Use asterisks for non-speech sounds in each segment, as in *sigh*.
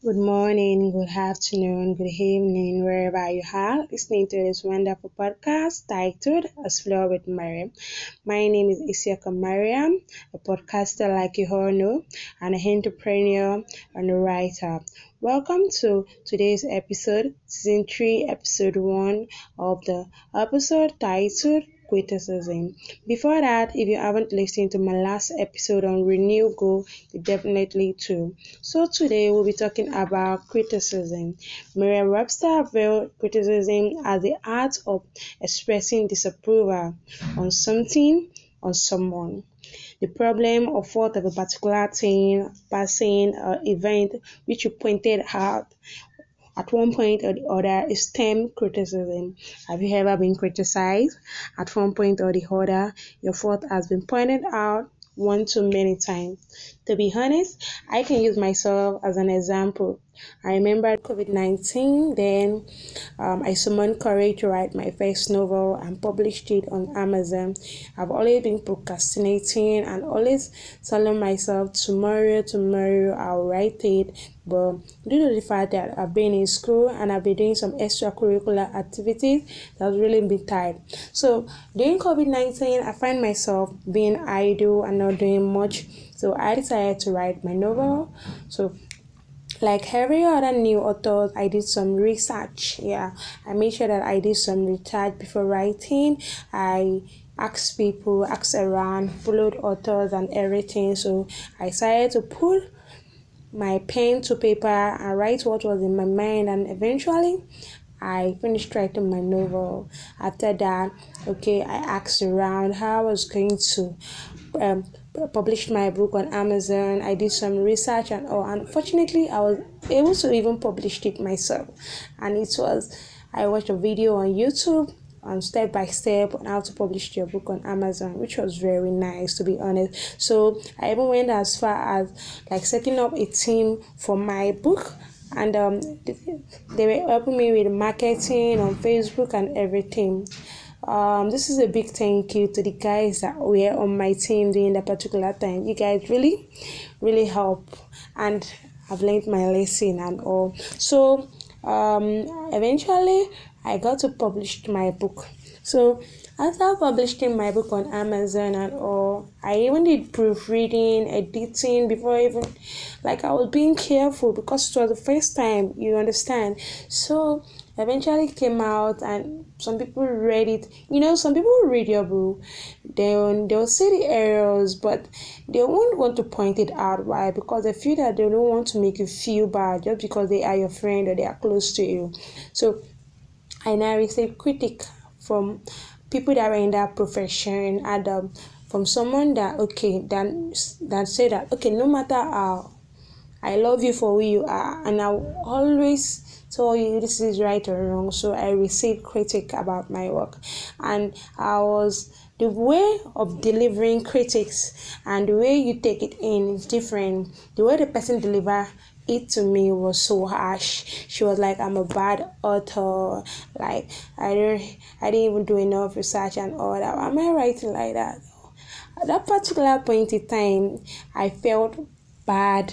Good morning, good afternoon, good evening, wherever you are listening to this wonderful podcast titled Explore with Mariam. My name is Isiaka Mariam, a podcaster like you all know, and an entrepreneur and a writer. Welcome to today's episode, season 3, episode 1 of the episode titled criticism. Before that, if you haven't listened to my last episode on Renew Go, definitely too. So today we'll be talking about criticism. Merriam-Webster view criticism as the art of expressing disapproval on something or someone. The problem or fault of a particular thing, person, or event which you pointed out at one point or the other is term criticism. Have you ever been criticized? At one point or the other, your fault has been pointed out one too many times. To be honest, I can use myself as an example. I remember COVID 19, then um, I summoned courage to write my first novel and published it on Amazon. I've always been procrastinating and always telling myself, tomorrow, tomorrow, I'll write it. But due to the fact that I've been in school and I've been doing some extracurricular activities, that's really been tired. So during COVID 19, I find myself being idle and not doing much. So I decided to write my novel. So like every other new author i did some research yeah. I made sure that i did some research before writing. I asked people asked around followed authors and everything. So i decided to put my pen to paper and write what was in my mind. And eventually I finished writing my novel. After that, okay, I asked around how I was going to um, publish my book on Amazon. I did some research and all. Unfortunately, I was able to even publish it myself, and it was I watched a video on YouTube on step by step on how to publish your book on Amazon, which was very nice to be honest. So I even went as far as like setting up a team for my book and um, they were helping me with marketing on Facebook and everything. Um, this is a big thank you to the guys that were on my team during that particular time. You guys really, really help, and I've learned my lesson and all. So, um, eventually, I got to publish my book. So, after publishing my book on Amazon and all, I even did proofreading, editing before even, like I was being careful because it was the first time. You understand? So eventually came out and some people read it. You know some people read your book they'll they'll see the errors but they won't want to point it out. Why? Because they feel that they don't want to make you feel bad just because they are your friend or they are close to you. So i now receive critic from people that are in that profession and from someone that okay that that say that okay no matter how I love you for who you are, and I'll always tell you this is right or wrong. So I received critique about my work, and I was the way of delivering critics and the way you take it in is different. The way the person deliver it to me was so harsh. She was like, "I'm a bad author. Like I don't, I didn't even do enough research and all that. Am I writing like that?" At that particular point in time, I felt bad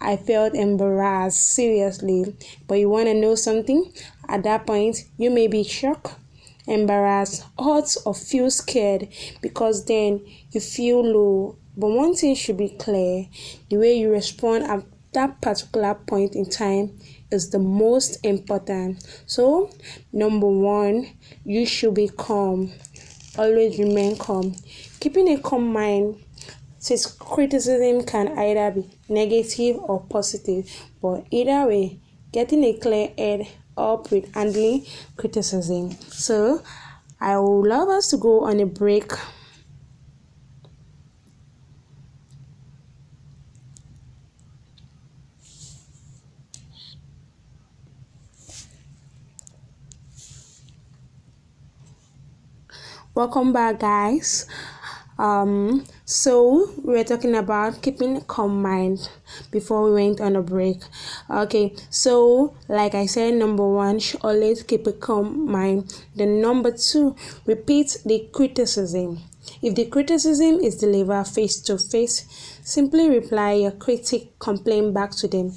I felt embarrassed, seriously. But you want to know something? At that point, you may be shocked, embarrassed, hurt, or feel scared because then you feel low. But one thing should be clear the way you respond at that particular point in time is the most important. So, number one, you should be calm. Always remain calm. Keeping a calm mind since criticism can either be negative or positive, but either way, getting a clear head up with handling criticism. So, I would love us to go on a break. Welcome back, guys. Um, so we were talking about keeping calm mind before we went on a break. Okay, so like I said, number one, should always keep a calm mind. Then number two, repeat the criticism. If the criticism is delivered face to face, simply reply your critic complaint back to them.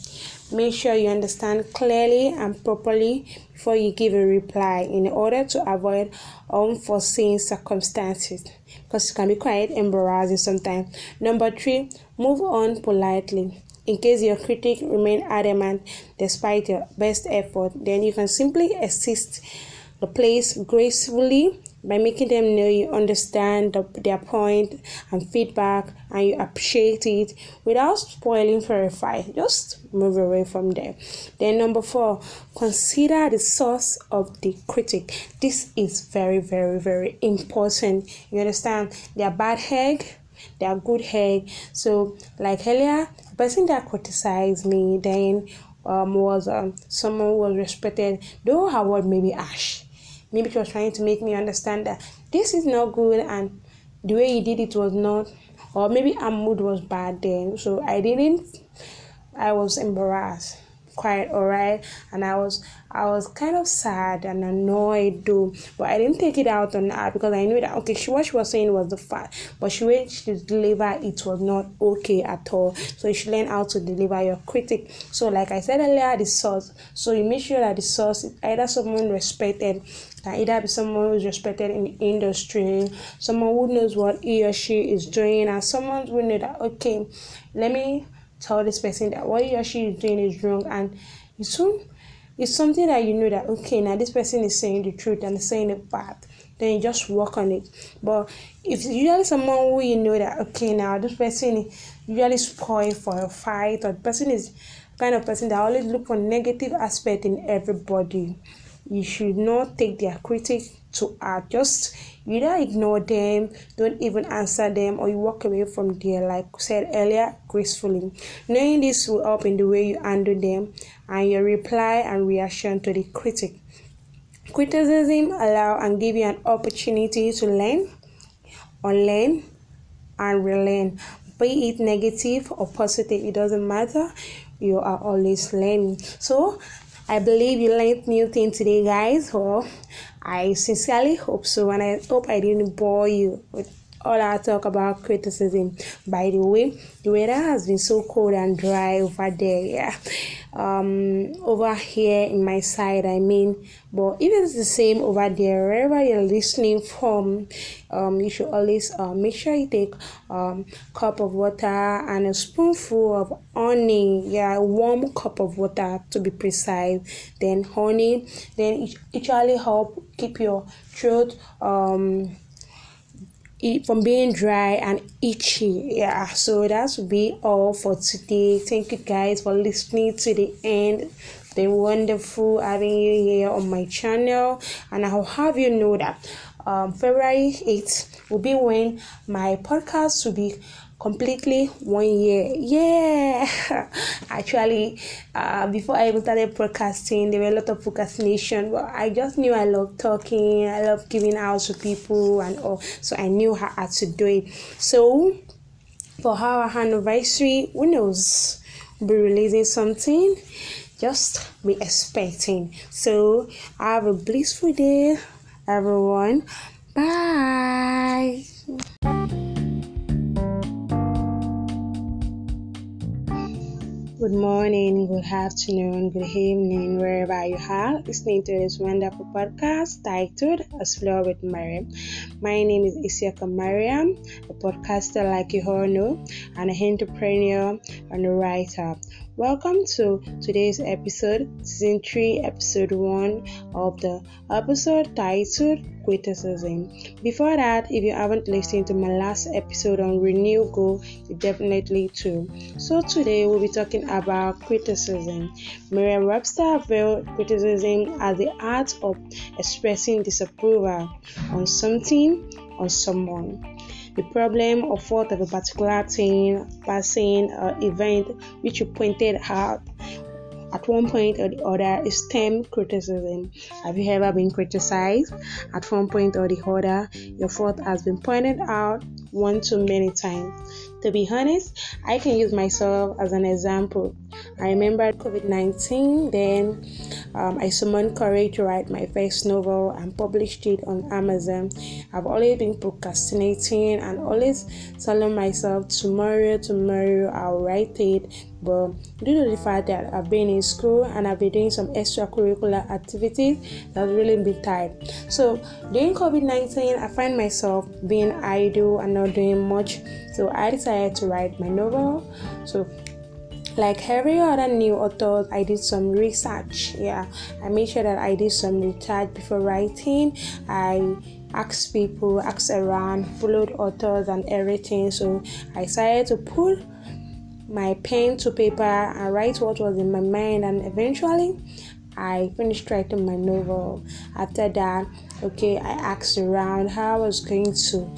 Make sure you understand clearly and properly before you give a reply in order to avoid unforeseen circumstances because it can be quite embarrassing sometimes. Number three, move on politely. In case your critic remain adamant despite your best effort, then you can simply assist the place gracefully by making them know you understand the, their point and feedback and you appreciate it without spoiling for a fight. Just move away from there. Then, number four, consider the source of the critic. This is very, very, very important. You understand? They are bad egg, they are good egg. So, like earlier, the person that criticized me then um, was um, someone who was respected, though her word may be ash maybe she was trying to make me understand that this is not good and the way he did it was not or maybe our mood was bad then. So i didn't i was embarrassed quite alright. And I was I was kind of sad and annoyed though. But I didn't take it out on her because I knew that okay she what she was saying was the fact. But she way she deliver it was not okay at all. So you should learn how to deliver your critic. So like I said earlier the source so you make sure that the source is either someone respected can either be someone who's respected in the industry, someone who knows what he or she is doing, and someone who know that okay, let me tell this person that what he or she is doing is wrong and soon it's something that you know that okay now this person is saying the truth and saying the bad then you just work on it. But if usually someone who you know that okay now this person usually spoil for a fight or the person is kind of person that always look for negative aspect in everybody you should not take their critic to heart. Just either ignore them don't even answer them or you walk away from there like said earlier gracefully. Knowing this will help in the way you handle them and your reply and reaction to the critic. Criticism allow and give you an opportunity to learn unlearn and relearn. Be it negative or positive it doesn't matter. You are always learning. So I believe you learned new things today, guys. Or I sincerely hope so, and I hope I didn't bore you with all our talk about criticism. By the way, the weather has been so cold and dry over there. Yeah, um, over here in my side, I mean, but if it's the same over there, wherever you're listening from, um, you should always uh, make sure you take um cup of water and a spoonful of honey. Yeah, warm cup of water to be precise. Then honey, then it actually help keep your throat um from being dry and itchy. Yeah, so that's be all for today. Thank you guys for listening to the end. Been wonderful having you here on my channel, and I'll have you know that um, February 8th will be when my podcast will be completely one year. Yeah, *laughs* actually, uh, before I even started podcasting, there were a lot of procrastination, but I just knew I love talking, I love giving out to people, and all. So I knew how to do it. So for our anniversary, who knows, we'll be releasing something. Just be expecting. So have a blissful day, everyone. Bye. Good morning, good afternoon, good evening, wherever you are listening to this wonderful podcast titled Explore with Mariam. My name is Isiaka Mariam, a podcaster like you all know, and an entrepreneur and a writer. Welcome to today's episode, season 3, episode 1 of the episode titled Criticism. Before that, if you haven't listened to my last episode on Renew Go, you definitely too. So today we'll be talking about criticism. Merriam Webster viewed criticism as the art of expressing disapproval on something or someone the problem or fault of a particular thing, person, or uh, event which you pointed out at one point or the other is term criticism. Have you ever been criticized at one point or the other? Your fault has been pointed out one too many times. To be honest, I can use myself as an example. I remember COVID 19, then um, I summoned courage to write my first novel and published it on Amazon. I've always been procrastinating and always telling myself tomorrow, tomorrow I'll write it. But due to the fact that I've been in school and I've been doing some extracurricular activities, that's really been tired. So during COVID 19, I find myself being idle and not doing much. So I decided to write my novel. So like every other new author i did some research yeah. I made sure that i did some research before writing. I asked people asked around followed authors and everything. So i decided to put my pen to paper and write what was in my mind. And eventually I finished writing my novel. After that, okay, I asked around how I was going to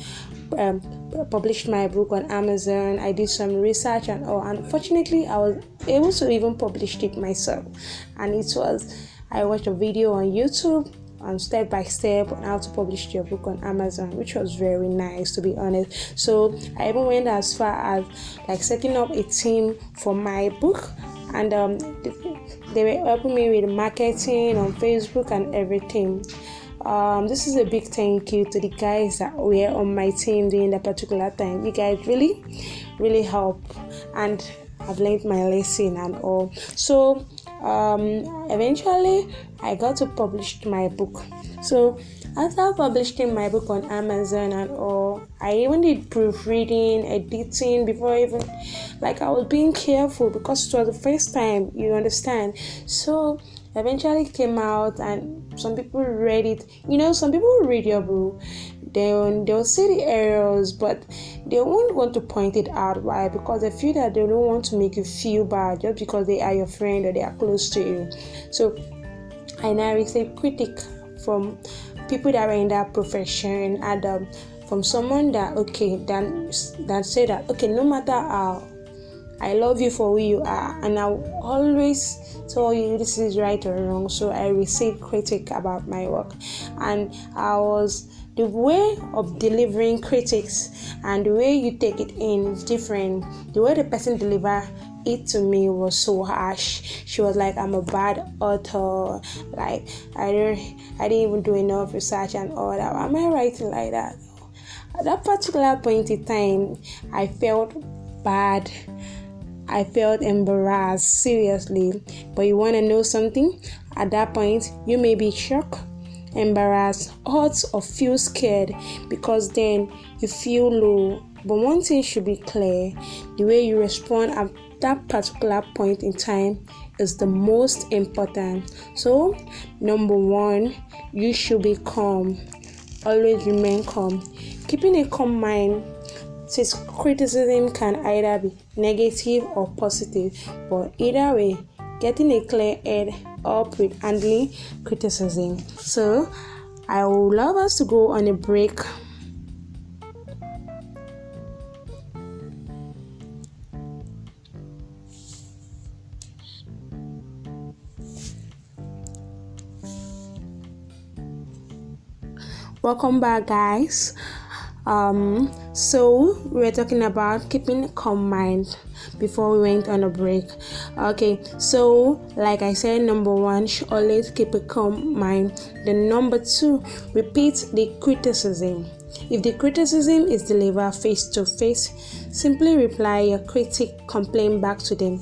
um, published my book on Amazon. I did some research and all. Unfortunately, I was able to even publish it myself, and it was I watched a video on YouTube on step by step on how to publish your book on Amazon, which was very nice to be honest. So I even went as far as like setting up a team for my book, and um, they were helping me with marketing on Facebook and everything. Um, this is a big thank you to the guys that were on my team during that particular time. You guys really, really help, and I've learned my lesson and all. So um, eventually, I got to publish my book. So after publishing my book on Amazon and all, I even did proofreading, editing before even like I was being careful because it was the first time. You understand? So eventually came out and some people read it. You know some people read your book they'll, they'll see the errors but they won't want to point it out. Why? Because they feel that they don't want to make you feel bad just because they are your friend or they are close to you. So i now receive critic from people that are in that profession and um, from someone that okay that that say that okay no matter how I love you for who you are, and I'll always tell you this is right or wrong. So I received critique about my work, and I was the way of delivering critics and the way you take it in is different. The way the person deliver it to me was so harsh. She was like, "I'm a bad author. Like I don't, I didn't even do enough research and all that. Am I writing like that?" At that particular point in time, I felt bad I felt embarrassed, seriously. But you want to know something? At that point, you may be shocked, embarrassed, hurt, or feel scared because then you feel low. But one thing should be clear the way you respond at that particular point in time is the most important. So, number one, you should be calm. Always remain calm. Keeping a calm mind since criticism can either be negative or positive, but either way, getting a clear head up with handling criticism. So, I would love us to go on a break. Welcome back, guys. Um, so we were talking about keeping calm mind before we went on a break. Okay, so like I said, number one, should always keep a calm mind. Then number two, repeat the criticism. If the criticism is delivered face to face, simply reply your critic complaint back to them.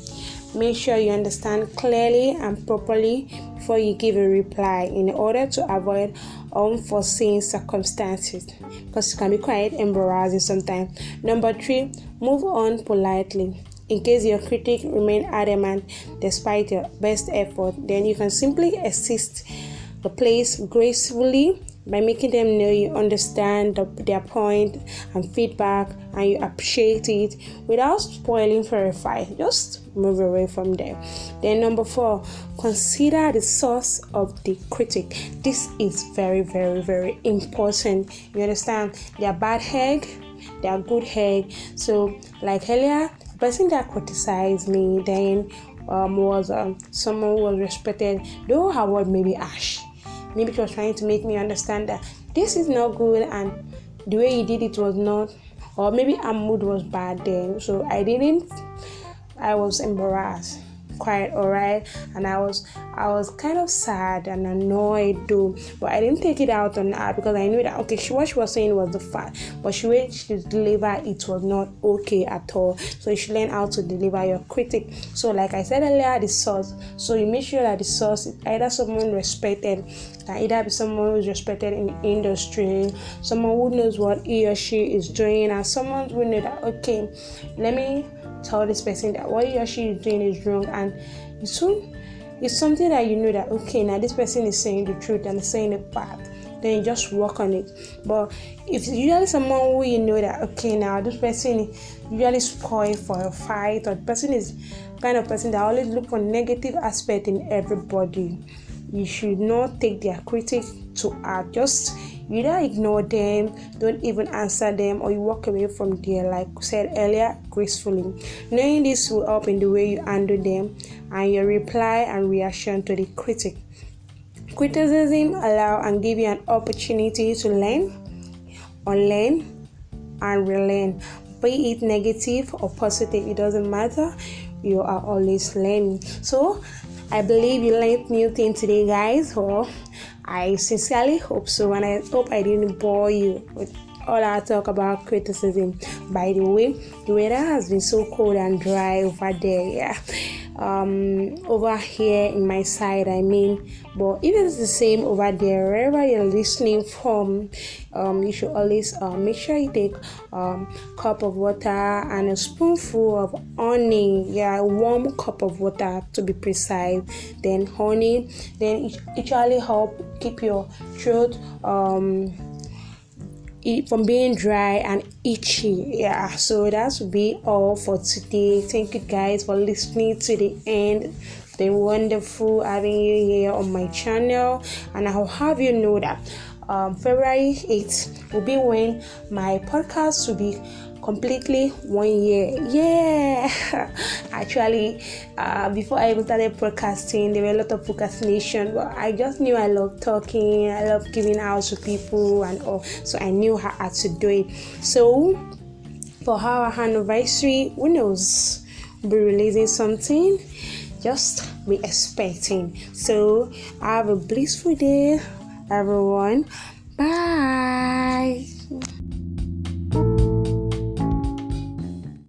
Make sure you understand clearly and properly before you give a reply in order to avoid unforeseen circumstances because it can be quite embarrassing sometimes. Number three, move on politely. In case your critic remain adamant despite your best effort, then you can simply assist the place gracefully by making them know you understand the, their point and feedback and you appreciate it without spoiling for a fight. just move away from there. Then number four consider the source of the critic. This is very very very important. You understand? They are bad egg they are good egg. So like earlier the person that criticized me then um, was um, someone who was respected though word may be ash maybe she was trying to make me understand that this is not good and the way you did it was not or maybe our mood was bad then. So i didn't i was embarrassed quite alright? And I was I was kind of sad and annoyed though. But I didn't take it out on her because I knew that okay she, what she was saying was the fact. But she way she deliver it was not okay at all. So you should learn how to deliver your critic. So like I said earlier the source so you make sure that the source is either someone respected can either be someone who's respected in the industry someone who knows what he or she is doing and someone who know that okay let me tell this person that what she is doing is wrong? And soon it's something that you know that okay now this person is saying the truth and saying the fact. Then you just work on it. But if you usually someone who you know that okay now this person usually spoil for a fight or the person is kind of person that always look for negative aspect in everybody you should not take their critic to heart. Just either ignore them don't even answer them or you walk away from there like I said earlier gracefully. Knowing this will help in the way you handle them and your reply and reaction to the critic. Criticism allow and give you an opportunity to learn unlearn and relearn. Be it negative or positive it doesn't matter. You are always learning. So i believe you learned new things today guys. Or I sincerely hope so, and I hope I didn't bore you with all our talk about criticism. By the way, the weather has been so cold and dry over there, yeah. Um, over here in my side, I mean, but if it's the same over there, wherever you're listening from, um, you should always uh, make sure you take um, cup of water and a spoonful of honey. Yeah, a warm cup of water to be precise. Then honey. Then it actually help keep your throat um from being dry and itchy. Yeah so that would be all for today. Thank you guys for listening to the end. Been wonderful having you here on my channel and i'll have you know that um, february 8th will be when my podcast will be completely one year. Yeah, *laughs* actually, uh, before I even started podcasting, there were a lot of procrastination, but I just knew I love talking, I love giving out to people, and all. So I knew how to do it. So for our anniversary, who knows, we'll be releasing something. Just be expecting. So have a blissful day, everyone. Bye.